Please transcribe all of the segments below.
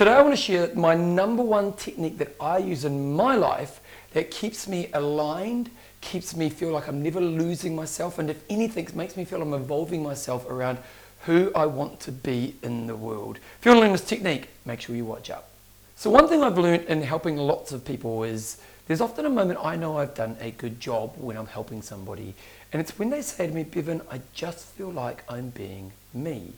Today I want to share my number one technique that I use in my life that keeps me aligned, keeps me feel like I'm never losing myself, and if anything, makes me feel I'm evolving myself around who I want to be in the world. If you want to learn this technique, make sure you watch up. So one thing I've learned in helping lots of people is there's often a moment I know I've done a good job when I'm helping somebody, and it's when they say to me, Bevan, I just feel like I'm being me.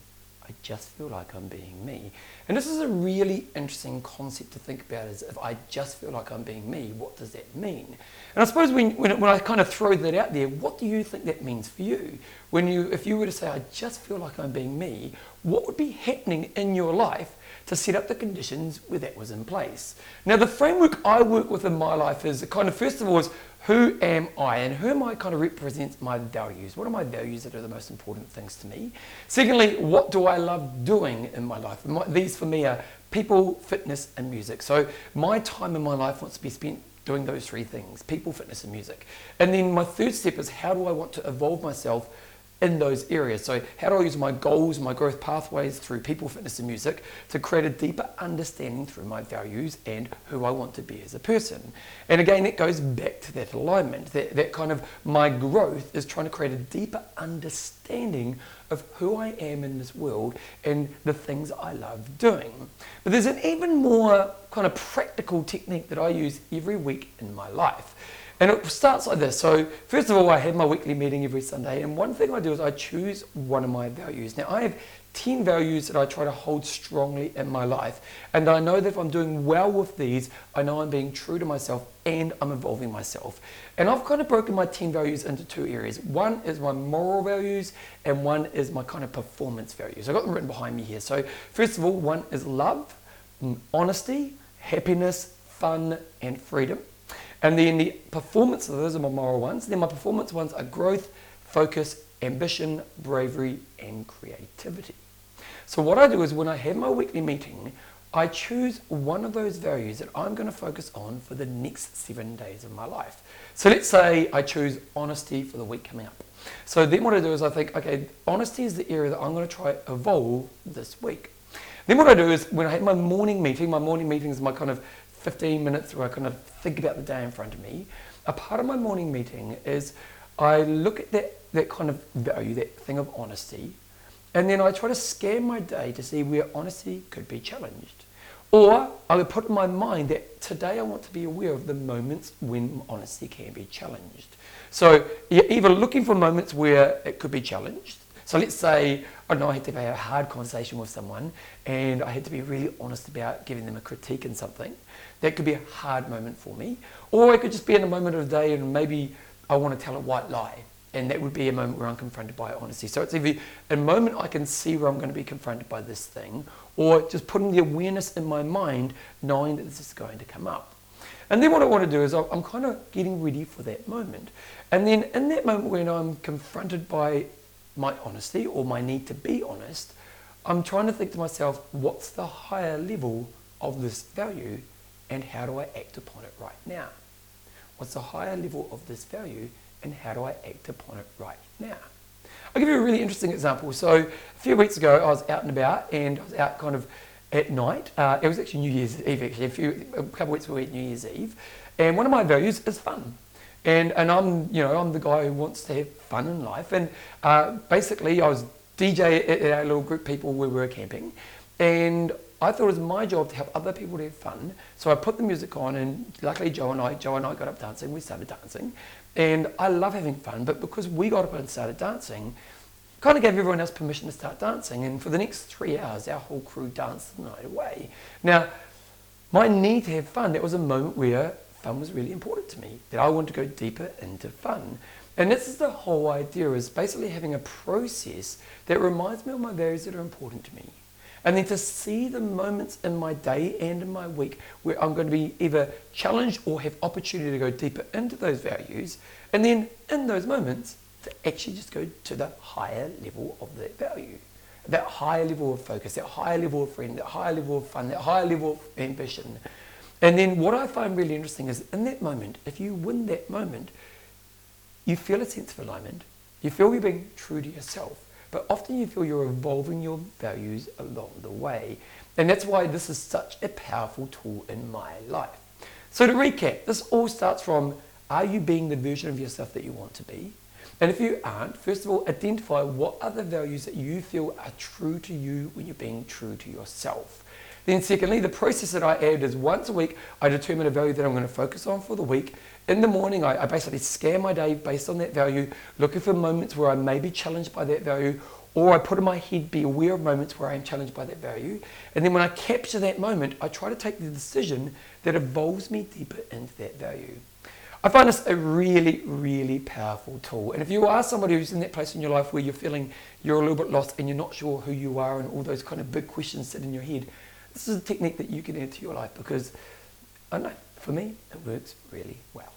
I just feel like I'm being me. And this is a really interesting concept to think about is if I just feel like I'm being me, what does that mean? And I suppose when, when, when I kind of throw that out there, what do you think that means for you? When you, if you were to say, I just feel like I'm being me, what would be happening in your life to set up the conditions where that was in place? Now, the framework I work with in my life is kind of, first of all, is who am I and who am I kind of represents my values. What are my values that are the most important things to me? Secondly, what do I love doing in my life? My, these for me are people, fitness, and music. So my time in my life wants to be spent doing those three things people, fitness, and music. And then my third step is how do I want to evolve myself in those areas. So, how do I use my goals, my growth pathways through people, fitness, and music to create a deeper understanding through my values and who I want to be as a person? And again, it goes back to that alignment, that, that kind of my growth is trying to create a deeper understanding of who I am in this world and the things I love doing. But there's an even more kind of practical technique that I use every week in my life. And it starts like this. So, first of all, I have my weekly meeting every Sunday, and one thing I do is I choose one of my values. Now, I have 10 values that I try to hold strongly in my life, and I know that if I'm doing well with these, I know I'm being true to myself and I'm evolving myself. And I've kind of broken my 10 values into two areas. One is my moral values, and one is my kind of performance values. I've got them written behind me here. So, first of all, one is love, honesty, happiness, fun, and freedom. And then the performance, those are my moral ones. Then my performance ones are growth, focus, ambition, bravery, and creativity. So what I do is when I have my weekly meeting, I choose one of those values that I'm going to focus on for the next seven days of my life. So let's say I choose honesty for the week coming up. So then what I do is I think, okay, honesty is the area that I'm going to try to evolve this week. Then what I do is when I have my morning meeting, my morning meeting is my kind of 15 minutes where I kind of think about the day in front of me, a part of my morning meeting is I look at that, that kind of value, that thing of honesty, and then I try to scan my day to see where honesty could be challenged. Or I would put in my mind that today I want to be aware of the moments when honesty can be challenged. So you're either looking for moments where it could be challenged. So let's say, I know I had to have a hard conversation with someone and I had to be really honest about giving them a critique in something. That could be a hard moment for me. Or it could just be in a moment of the day and maybe I want to tell a white lie. And that would be a moment where I'm confronted by honesty. So it's either a moment I can see where I'm going to be confronted by this thing, or just putting the awareness in my mind, knowing that this is going to come up. And then what I want to do is I'm kind of getting ready for that moment. And then in that moment when I'm confronted by my honesty or my need to be honest, I'm trying to think to myself, what's the higher level of this value and how do I act upon it right now? What's the higher level of this value and how do I act upon it right now? I'll give you a really interesting example. So a few weeks ago, I was out and about and I was out kind of at night. Uh, it was actually New Year's Eve, actually, a, few, a couple of weeks before New Year's Eve. And one of my values is fun. And, and I'm, you know, I'm the guy who wants to have fun in life. And uh, basically, I was DJ at, a little group people where we were camping. And I thought it was my job to help other people to have fun. So I put the music on, and luckily Joe and I, Joe and I got up dancing. We started dancing, and I love having fun. But because we got up and started dancing, kind of gave everyone else permission to start dancing. And for the next three hours, our whole crew danced the night away. Now, my need to have fun, that was a moment where fun was really important to me. That I wanted to go deeper into fun. And this is the whole idea: is basically having a process that reminds me of my values that are important to me. And then to see the moments in my day and in my week where I'm going to be either challenged or have opportunity to go deeper into those values. And then in those moments, to actually just go to the higher level of that value. That higher level of focus, that higher level of friend, that higher level of fun, that higher level of ambition. And then what I find really interesting is in that moment, if you win that moment, you feel a sense of alignment. You feel you're being true to yourself. but often you feel you're evolving your values along the way. And that's why this is such a powerful tool in my life. So to recap, this all starts from are you being the version of yourself that you want to be? And if you aren't, first of all, identify what are the values that you feel are true to you when you're being true to yourself. Then, secondly, the process that I add is once a week, I determine a value that I'm going to focus on for the week. In the morning, I, I basically scan my day based on that value, looking for moments where I may be challenged by that value, or I put in my head, be aware of moments where I am challenged by that value. And then when I capture that moment, I try to take the decision that evolves me deeper into that value. I find this a really, really powerful tool. And if you are somebody who's in that place in your life where you're feeling you're a little bit lost and you're not sure who you are and all those kind of big questions sit in your head, this is a technique that you can add to your life because I know for me it works really well.